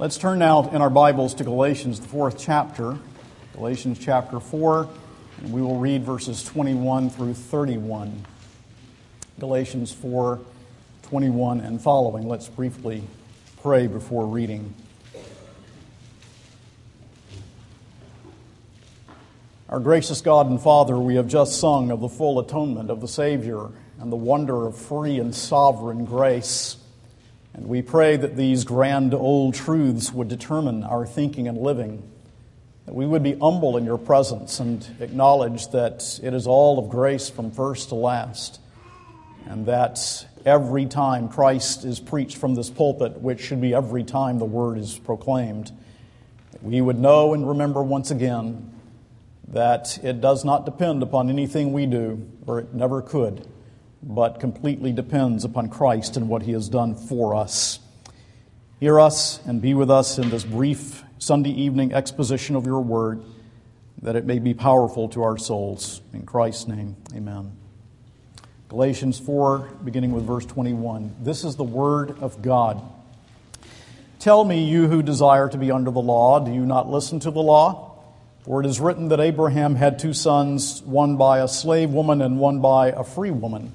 Let's turn now in our Bibles to Galatians, the fourth chapter, Galatians chapter 4, and we will read verses 21 through 31. Galatians 4, 21 and following. Let's briefly pray before reading. Our gracious God and Father, we have just sung of the full atonement of the Savior and the wonder of free and sovereign grace. And we pray that these grand old truths would determine our thinking and living, that we would be humble in your presence and acknowledge that it is all of grace from first to last, and that every time Christ is preached from this pulpit, which should be every time the word is proclaimed, we would know and remember once again that it does not depend upon anything we do, or it never could but completely depends upon Christ and what he has done for us. Hear us and be with us in this brief Sunday evening exposition of your word, that it may be powerful to our souls. In Christ's name, amen. Galatians 4, beginning with verse 21. This is the word of God. Tell me, you who desire to be under the law, do you not listen to the law? For it is written that Abraham had two sons, one by a slave woman and one by a free woman.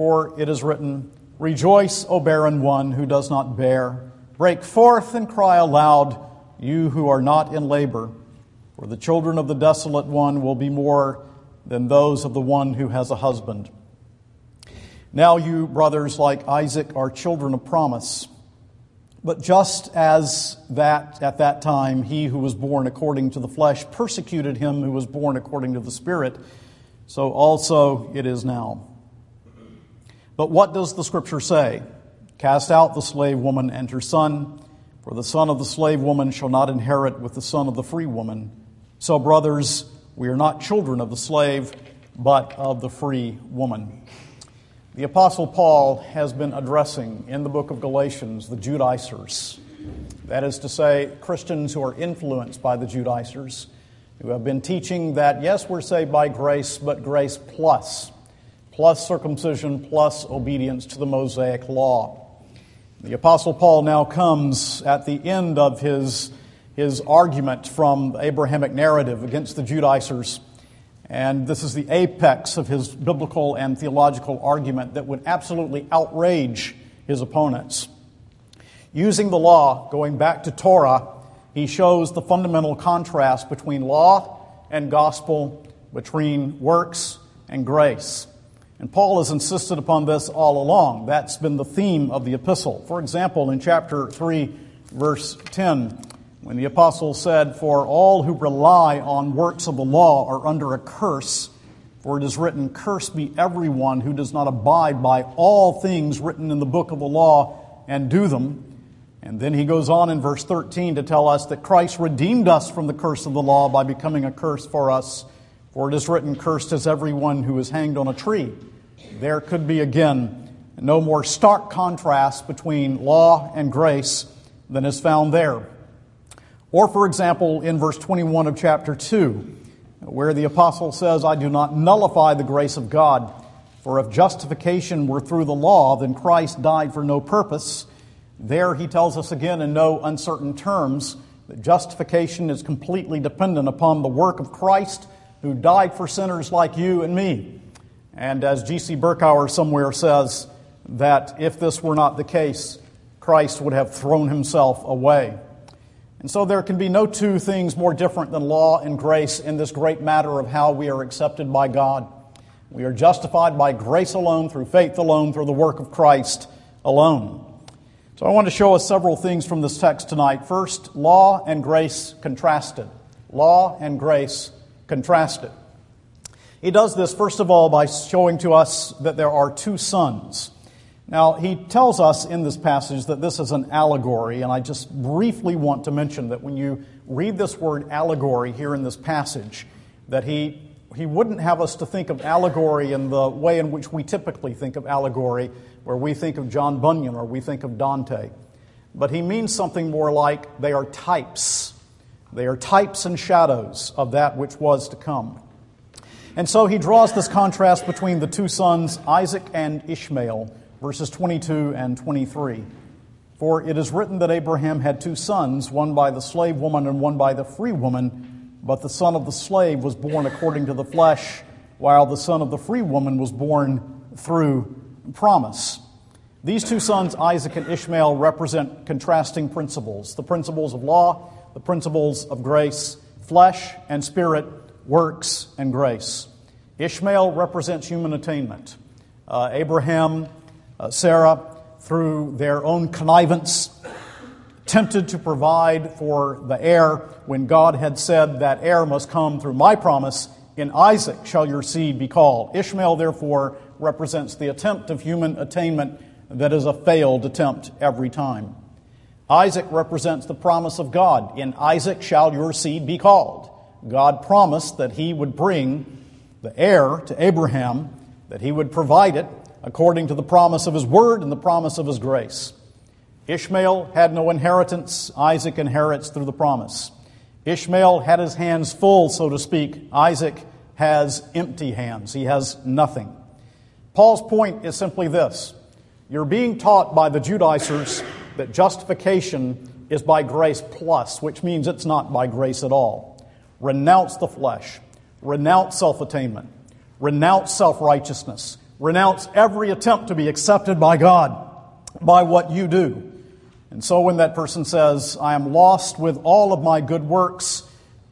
For it is written, Rejoice, O barren one who does not bear. Break forth and cry aloud, you who are not in labor. For the children of the desolate one will be more than those of the one who has a husband. Now, you brothers, like Isaac, are children of promise. But just as that at that time he who was born according to the flesh persecuted him who was born according to the Spirit, so also it is now. But what does the scripture say? Cast out the slave woman and her son, for the son of the slave woman shall not inherit with the son of the free woman. So, brothers, we are not children of the slave, but of the free woman. The Apostle Paul has been addressing in the book of Galatians the Judaizers. That is to say, Christians who are influenced by the Judaizers, who have been teaching that, yes, we're saved by grace, but grace plus plus circumcision, plus obedience to the Mosaic law. The Apostle Paul now comes at the end of his, his argument from the Abrahamic narrative against the Judaizers. And this is the apex of his biblical and theological argument that would absolutely outrage his opponents. Using the law, going back to Torah, he shows the fundamental contrast between law and gospel, between works and grace. And Paul has insisted upon this all along. That's been the theme of the epistle. For example, in chapter 3, verse 10, when the apostle said, For all who rely on works of the law are under a curse, for it is written, Cursed be everyone who does not abide by all things written in the book of the law and do them. And then he goes on in verse 13 to tell us that Christ redeemed us from the curse of the law by becoming a curse for us. For it is written, Cursed is everyone who is hanged on a tree there could be again no more stark contrast between law and grace than is found there. Or, for example, in verse 21 of chapter 2, where the apostle says, I do not nullify the grace of God, for if justification were through the law, then Christ died for no purpose. There he tells us again in no uncertain terms that justification is completely dependent upon the work of Christ who died for sinners like you and me. And as G.C. Berkouwer somewhere says, that if this were not the case, Christ would have thrown himself away. And so there can be no two things more different than law and grace in this great matter of how we are accepted by God. We are justified by grace alone, through faith alone, through the work of Christ alone. So I want to show us several things from this text tonight. First, law and grace contrasted. Law and grace contrasted. He does this, first of all, by showing to us that there are two sons. Now, he tells us in this passage that this is an allegory, and I just briefly want to mention that when you read this word allegory here in this passage, that he, he wouldn't have us to think of allegory in the way in which we typically think of allegory, where we think of John Bunyan or we think of Dante. But he means something more like they are types. They are types and shadows of that which was to come. And so he draws this contrast between the two sons, Isaac and Ishmael verses 22 and 23. For it is written that Abraham had two sons, one by the slave woman and one by the free woman, but the son of the slave was born according to the flesh, while the son of the free woman was born through promise. These two sons, Isaac and Ishmael, represent contrasting principles the principles of law, the principles of grace, flesh and spirit, works and grace. Ishmael represents human attainment. Uh, Abraham uh, Sarah, through their own connivance, tempted to provide for the heir when God had said that heir must come through my promise. In Isaac shall your seed be called. Ishmael, therefore, represents the attempt of human attainment that is a failed attempt every time. Isaac represents the promise of God. In Isaac shall your seed be called. God promised that he would bring the heir to Abraham, that he would provide it, according to the promise of his word and the promise of his grace. Ishmael had no inheritance, Isaac inherits through the promise. Ishmael had his hands full, so to speak. Isaac has empty hands, he has nothing. Paul's point is simply this you're being taught by the Judaizers that justification is by grace plus, which means it's not by grace at all. Renounce the flesh, renounce self attainment, renounce self righteousness, Renounce every attempt to be accepted by God by what you do. And so when that person says, I am lost with all of my good works,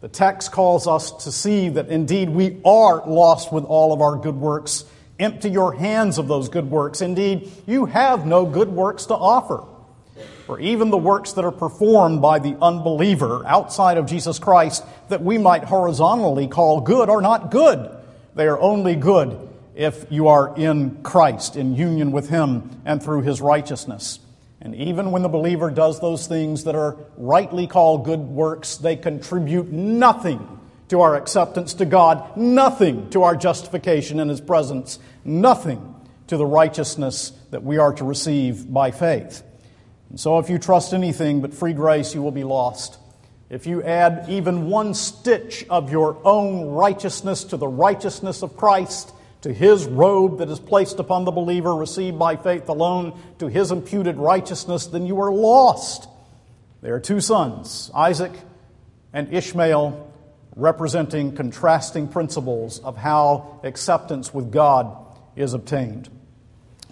the text calls us to see that indeed we are lost with all of our good works. Empty your hands of those good works. Indeed, you have no good works to offer. For even the works that are performed by the unbeliever outside of Jesus Christ that we might horizontally call good are not good. They are only good if you are in Christ, in union with Him and through His righteousness. And even when the believer does those things that are rightly called good works, they contribute nothing to our acceptance to God, nothing to our justification in His presence, nothing to the righteousness that we are to receive by faith. And so if you trust anything but free grace, you will be lost. If you add even one stitch of your own righteousness to the righteousness of Christ, to his robe that is placed upon the believer, received by faith alone, to his imputed righteousness, then you are lost. There are two sons, Isaac and Ishmael, representing contrasting principles of how acceptance with God is obtained.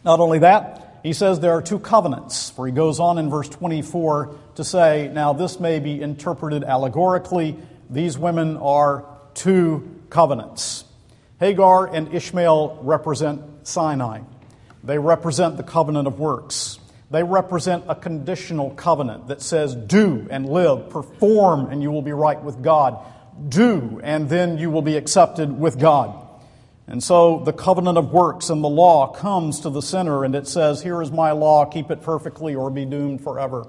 Not only that, he says there are two covenants, for he goes on in verse 24 to say, Now this may be interpreted allegorically. These women are two covenants. Hagar and Ishmael represent Sinai. They represent the covenant of works. They represent a conditional covenant that says, do and live, perform, and you will be right with God. Do, and then you will be accepted with God. And so the covenant of works and the law comes to the sinner, and it says, Here is my law, keep it perfectly, or be doomed forever.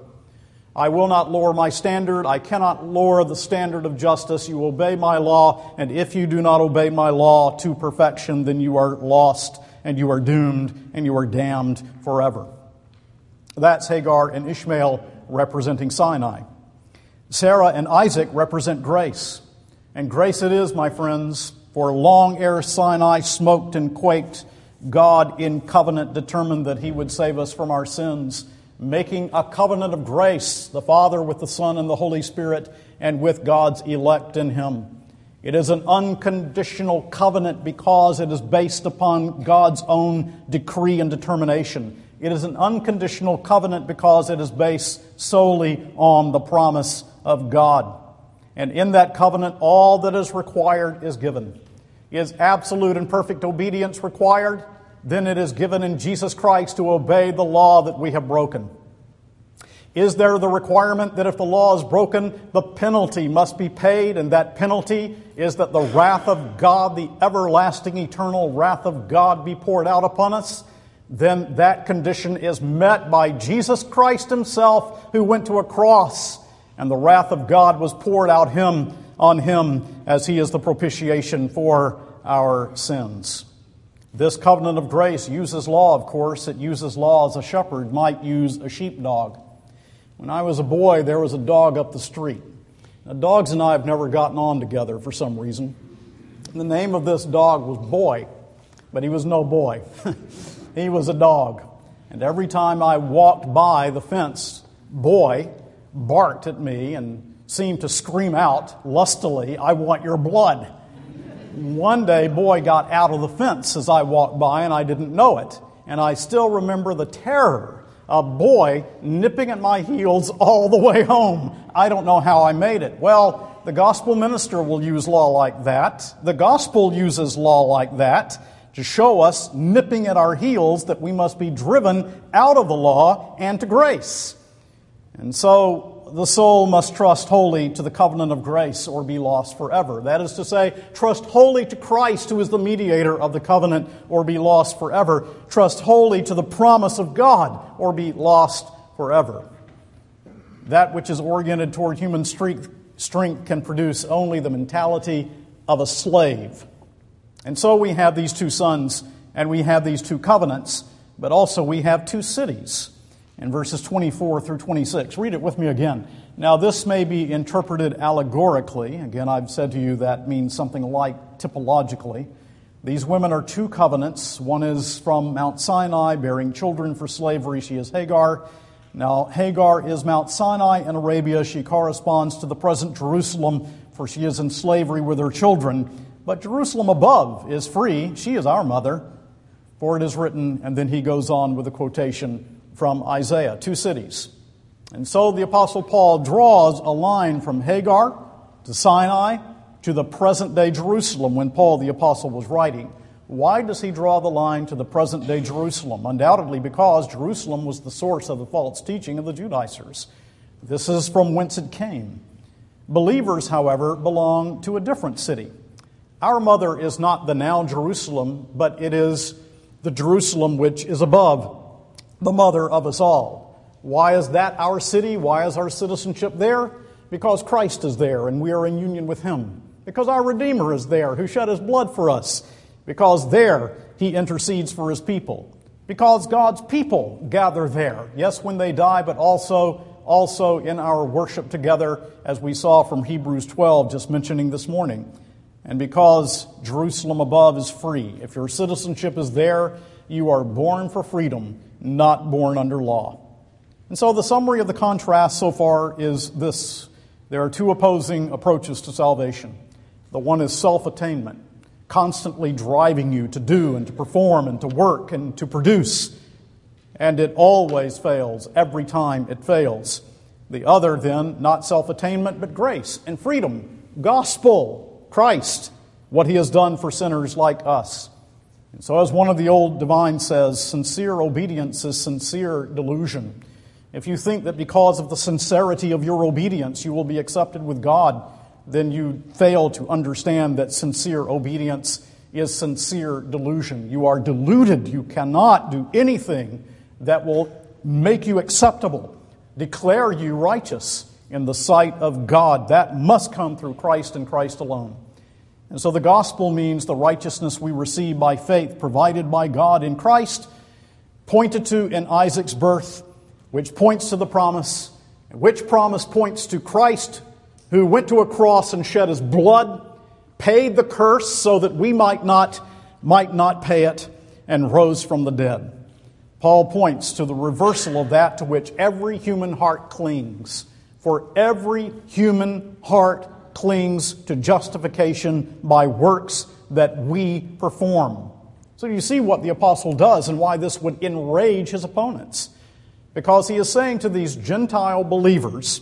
I will not lower my standard. I cannot lower the standard of justice. You obey my law, and if you do not obey my law to perfection, then you are lost, and you are doomed, and you are damned forever. That's Hagar and Ishmael representing Sinai. Sarah and Isaac represent grace. And grace it is, my friends, for long ere Sinai smoked and quaked, God in covenant determined that he would save us from our sins making a covenant of grace, the Father with the Son and the Holy Spirit, and with God's elect in Him. It is an unconditional covenant because it is based upon God's own decree and determination. It is an unconditional covenant because it is based solely on the promise of God. And in that covenant, all that is required is given. Is absolute and perfect obedience required? then it is given in Jesus Christ to obey the law that we have broken. Is there the requirement that if the law is broken, the penalty must be paid, and that penalty is that the wrath of God, the everlasting, eternal wrath of God, be poured out upon us? then that condition is met by Jesus Christ Himself, who went to a cross, and the wrath of God was poured out him on him as He is the propitiation for our sins. This covenant of grace uses law, of course. It uses law as a shepherd might use a sheepdog. When I was a boy, there was a dog up the street. Now, dogs and I have never gotten on together for some reason. The name of this dog was Boy, but he was no boy. he was a dog. And every time I walked by the fence, Boy barked at me and seemed to scream out lustily, I want your blood. One day, Boy got out of the fence as I walked by, and I didn't know it. And I still remember the terror a boy nipping at my heels all the way home. I don't know how I made it. Well, the gospel minister will use law like that. The gospel uses law like that to show us, nipping at our heels, that we must be driven out of the law and to grace. And so the soul must trust wholly to the covenant of grace or be lost forever. That is to say, trust wholly to Christ, who is the mediator of the covenant, or be lost forever. Trust wholly to the promise of God, or be lost forever. That which is oriented toward human strength, strength can produce only the mentality of a slave. And so we have these two sons, and we have these two covenants, but also we have two cities in verses 24 through 26. Read it with me again. Now, this may be interpreted allegorically. Again, I've said to you that means something like typologically. These women are two covenants. One is from Mount Sinai, bearing children for slavery. She is Hagar. Now, Hagar is Mount Sinai in Arabia. She corresponds to the present Jerusalem, for she is in slavery with her children. But Jerusalem above is free. She is our mother. For it is written, and then he goes on with a quotation from Isaiah, two cities. And so the Apostle Paul draws a line from Hagar to Sinai to the present day Jerusalem when Paul the Apostle was writing. Why does he draw the line to the present day Jerusalem? Undoubtedly because Jerusalem was the source of the false teaching of the Judaizers. This is from whence it came. Believers, however, belong to a different city. Our mother is not the now Jerusalem, but it is the Jerusalem which is above the mother of us all. Why is that our city? Why is our citizenship there? Because Christ is there and we are in union with Him. Because our Redeemer is there who shed His blood for us. Because there He intercedes for His people. Because God's people gather there. Yes, when they die, but also, also in our worship together, as we saw from Hebrews 12, just mentioning this morning. And because Jerusalem above is free. If your citizenship is there, you are born for freedom not born under law. And so the summary of the contrast so far is this there are two opposing approaches to salvation. The one is self attainment, constantly driving you to do and to perform and to work and to produce. And it always fails, every time it fails. The other, then, not self attainment, but grace and freedom, gospel, Christ, what he has done for sinners like us. And so, as one of the old divines says, sincere obedience is sincere delusion. If you think that because of the sincerity of your obedience you will be accepted with God, then you fail to understand that sincere obedience is sincere delusion. You are deluded. You cannot do anything that will make you acceptable, declare you righteous in the sight of God. That must come through Christ and Christ alone. And so the gospel means the righteousness we receive by faith provided by God in Christ, pointed to in Isaac's birth, which points to the promise, which promise points to Christ who went to a cross and shed his blood, paid the curse so that we might not, might not pay it, and rose from the dead. Paul points to the reversal of that to which every human heart clings. For every human heart clings to justification by works that we perform. So you see what the apostle does and why this would enrage his opponents. Because he is saying to these Gentile believers,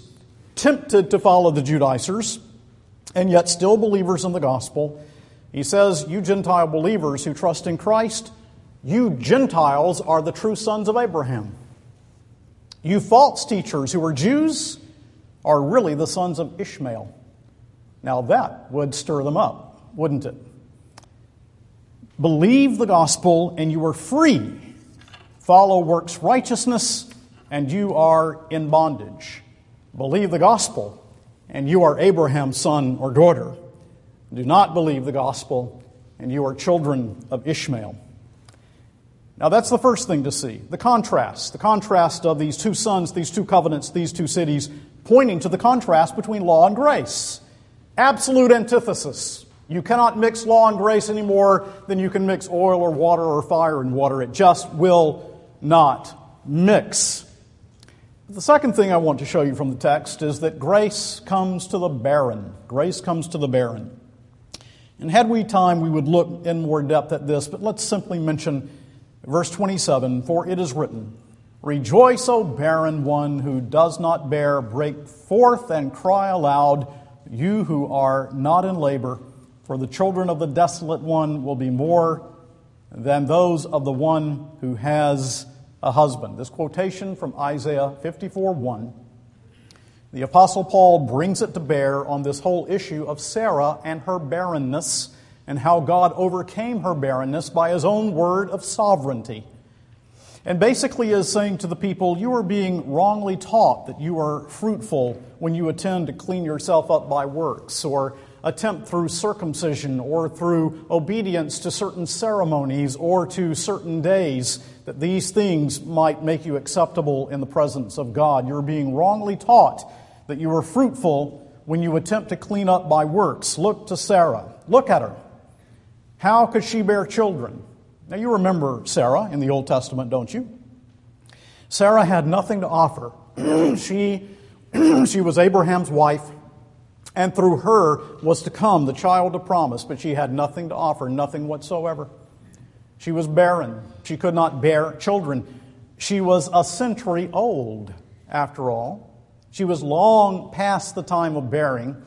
tempted to follow the Judaizers, and yet still believers in the gospel, he says, You Gentile believers who trust in Christ, you Gentiles are the true sons of Abraham. You false teachers who are Jews are really the sons of Ishmael. Now that would stir them up, wouldn't it? Believe the gospel and you are free Follow works righteousness, and you are in bondage. Believe the gospel, and you are Abraham's son or daughter. Do not believe the gospel, and you are children of Ishmael. Now, that's the first thing to see the contrast. The contrast of these two sons, these two covenants, these two cities, pointing to the contrast between law and grace. Absolute antithesis. You cannot mix law and grace any more than you can mix oil or water or fire and water. It just will not mix. The second thing I want to show you from the text is that grace comes to the barren. Grace comes to the barren. And had we time, we would look in more depth at this, but let's simply mention verse 27 For it is written, Rejoice, O barren one who does not bear, break forth and cry aloud, you who are not in labor, for the children of the desolate one will be more than those of the one who has a husband. This quotation from Isaiah 54 1. The Apostle Paul brings it to bear on this whole issue of Sarah and her barrenness and how God overcame her barrenness by his own word of sovereignty. And basically is saying to the people, you are being wrongly taught that you are fruitful when you attend to clean yourself up by works, or attempt through circumcision, or through obedience to certain ceremonies, or to certain days, that these things might make you acceptable in the presence of God. You're being wrongly taught that you are fruitful when you attempt to clean up by works. Look to Sarah. Look at her. How could she bear children? Now, you remember Sarah in the Old Testament, don't you? Sarah had nothing to offer. she, she was Abraham's wife, and through her was to come the child of promise, but she had nothing to offer, nothing whatsoever. She was barren. She could not bear children. She was a century old, after all. She was long past the time of bearing.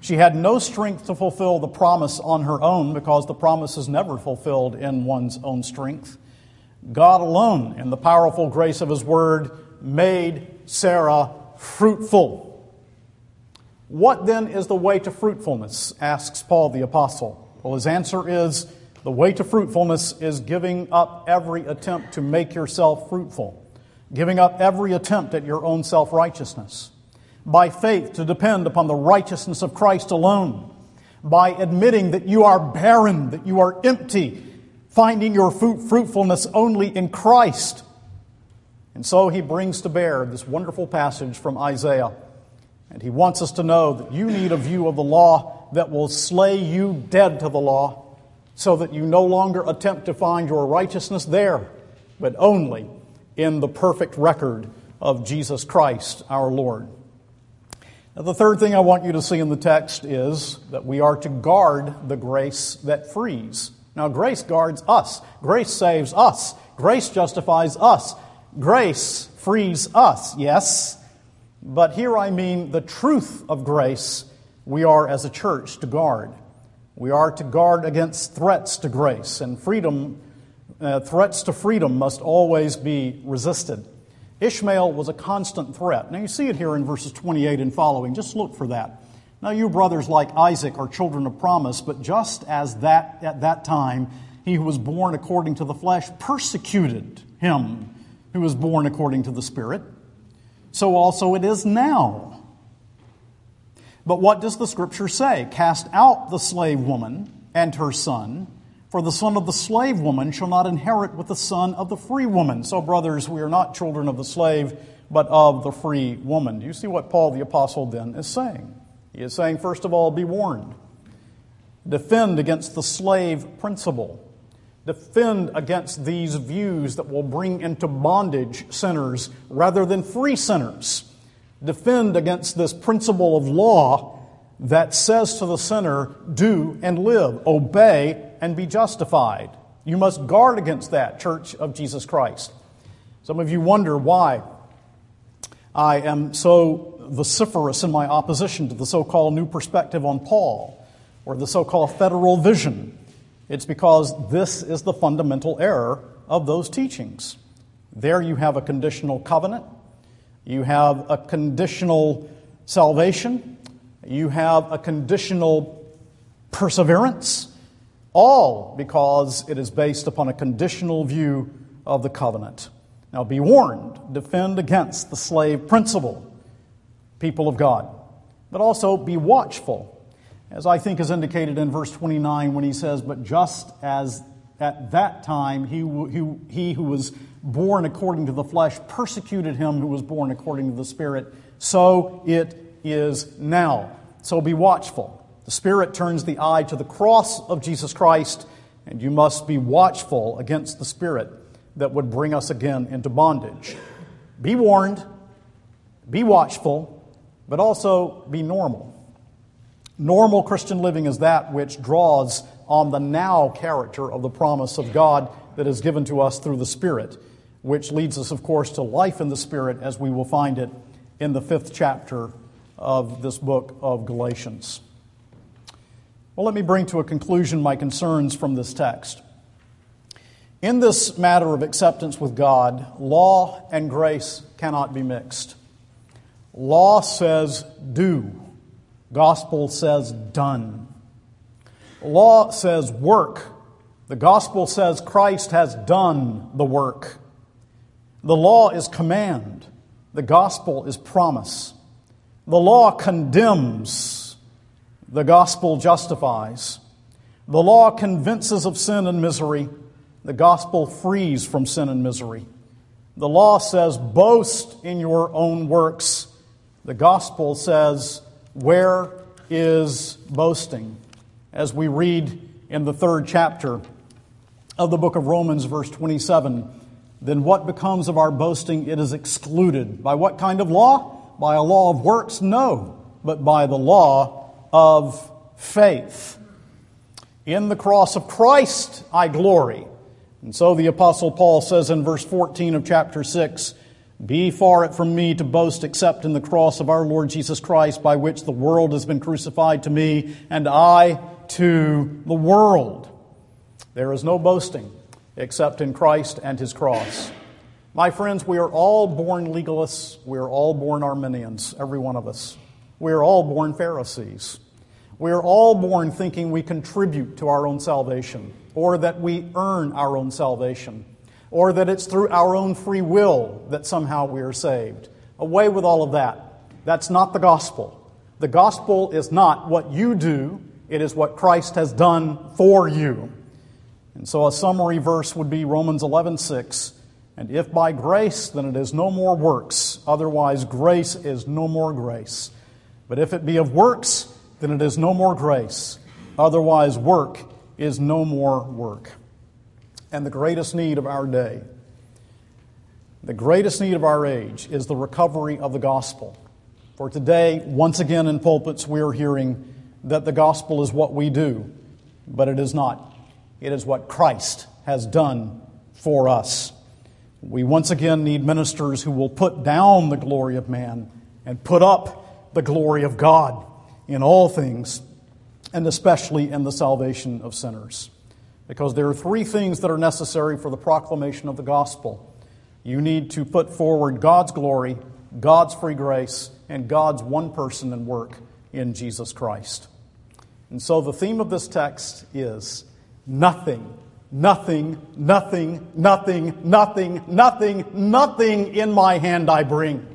She had no strength to fulfill the promise on her own because the promise is never fulfilled in one's own strength. God alone, in the powerful grace of His Word, made Sarah fruitful. What then is the way to fruitfulness? asks Paul the Apostle. Well, his answer is the way to fruitfulness is giving up every attempt to make yourself fruitful, giving up every attempt at your own self righteousness by faith to depend upon the righteousness of Christ alone, by admitting that you are barren, that you are empty, finding your fruitfulness only in Christ. And so he brings to bear this wonderful passage from Isaiah. And he wants us to know that you need a view of the law that will slay you dead to the law, so that you no longer attempt to find your righteousness there, but only in the perfect record of Jesus Christ our Lord. Now, the third thing I want you to see in the text is that we are to guard the grace that frees. Now, grace guards us, grace saves us, grace justifies us, grace frees us, yes. But here I mean the truth of grace we are as a church to guard. We are to guard against threats to grace, and freedom, uh, threats to freedom must always be resisted. Ishmael was a constant threat. Now you see it here in verses 28 and following. Just look for that. Now you brothers like Isaac are children of promise, but just as that at that time he who was born according to the flesh persecuted him who was born according to the spirit, so also it is now. But what does the scripture say? Cast out the slave woman and her son for the son of the slave woman shall not inherit with the son of the free woman. So, brothers, we are not children of the slave, but of the free woman. Do you see what Paul the Apostle then is saying? He is saying, first of all, be warned. Defend against the slave principle. Defend against these views that will bring into bondage sinners rather than free sinners. Defend against this principle of law that says to the sinner, do and live, obey and be justified. You must guard against that, Church of Jesus Christ. Some of you wonder why I am so vociferous in my opposition to the so called new perspective on Paul or the so called federal vision. It's because this is the fundamental error of those teachings. There you have a conditional covenant, you have a conditional salvation, you have a conditional perseverance, all because it is based upon a conditional view of the covenant. Now be warned, defend against the slave principle, people of God, but also be watchful, as I think is indicated in verse 29 when he says, But just as at that time he, he, he who was born according to the flesh persecuted him who was born according to the Spirit, so it is now. So be watchful. The Spirit turns the eye to the cross of Jesus Christ, and you must be watchful against the Spirit that would bring us again into bondage. Be warned, be watchful, but also be normal. Normal Christian living is that which draws on the now character of the promise of God that is given to us through the Spirit, which leads us, of course, to life in the Spirit as we will find it in the fifth chapter of this book of Galatians. Well, let me bring to a conclusion my concerns from this text. In this matter of acceptance with God, law and grace cannot be mixed. Law says do, gospel says done. Law says work, the gospel says Christ has done the work. The law is command, the gospel is promise. The law condemns, the gospel justifies. The law convinces of sin and misery, the gospel frees from sin and misery. The law says, boast in your own works. The gospel says, where is boasting? As we read in the third chapter of the book of Romans, verse 27, then what becomes of our boasting? It is excluded. By what kind of law? By a law of works? No, but by the law of faith. In the cross of Christ I glory and so the Apostle Paul says in verse 14 of chapter 6 Be far it from me to boast except in the cross of our Lord Jesus Christ, by which the world has been crucified to me, and I to the world. There is no boasting except in Christ and his cross. My friends, we are all born legalists. We are all born Arminians, every one of us. We are all born Pharisees. We are all born thinking we contribute to our own salvation or that we earn our own salvation, or that it's through our own free will that somehow we are saved. Away with all of that. That's not the gospel. The gospel is not what you do, it is what Christ has done for you. And so a summary verse would be Romans 11:6, and if by grace then it is no more works, otherwise grace is no more grace. But if it be of works, then it is no more grace, otherwise work is no more work. And the greatest need of our day, the greatest need of our age, is the recovery of the gospel. For today, once again in pulpits, we are hearing that the gospel is what we do, but it is not. It is what Christ has done for us. We once again need ministers who will put down the glory of man and put up the glory of God in all things and especially in the salvation of sinners. Because there are three things that are necessary for the proclamation of the gospel. You need to put forward God's glory, God's free grace, and God's one person and work in Jesus Christ. And so the theme of this text is nothing, nothing, nothing, nothing, nothing, nothing, nothing in my hand I bring.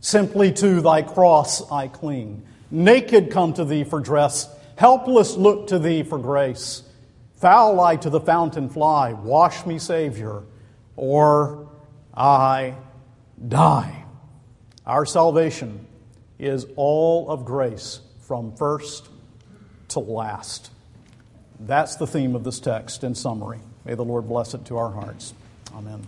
Simply to thy cross I cling. Naked come to thee for dress, Helpless look to thee for grace. Foul I to the fountain fly, wash me, Savior, or I die. Our salvation is all of grace from first to last. That's the theme of this text in summary. May the Lord bless it to our hearts. Amen.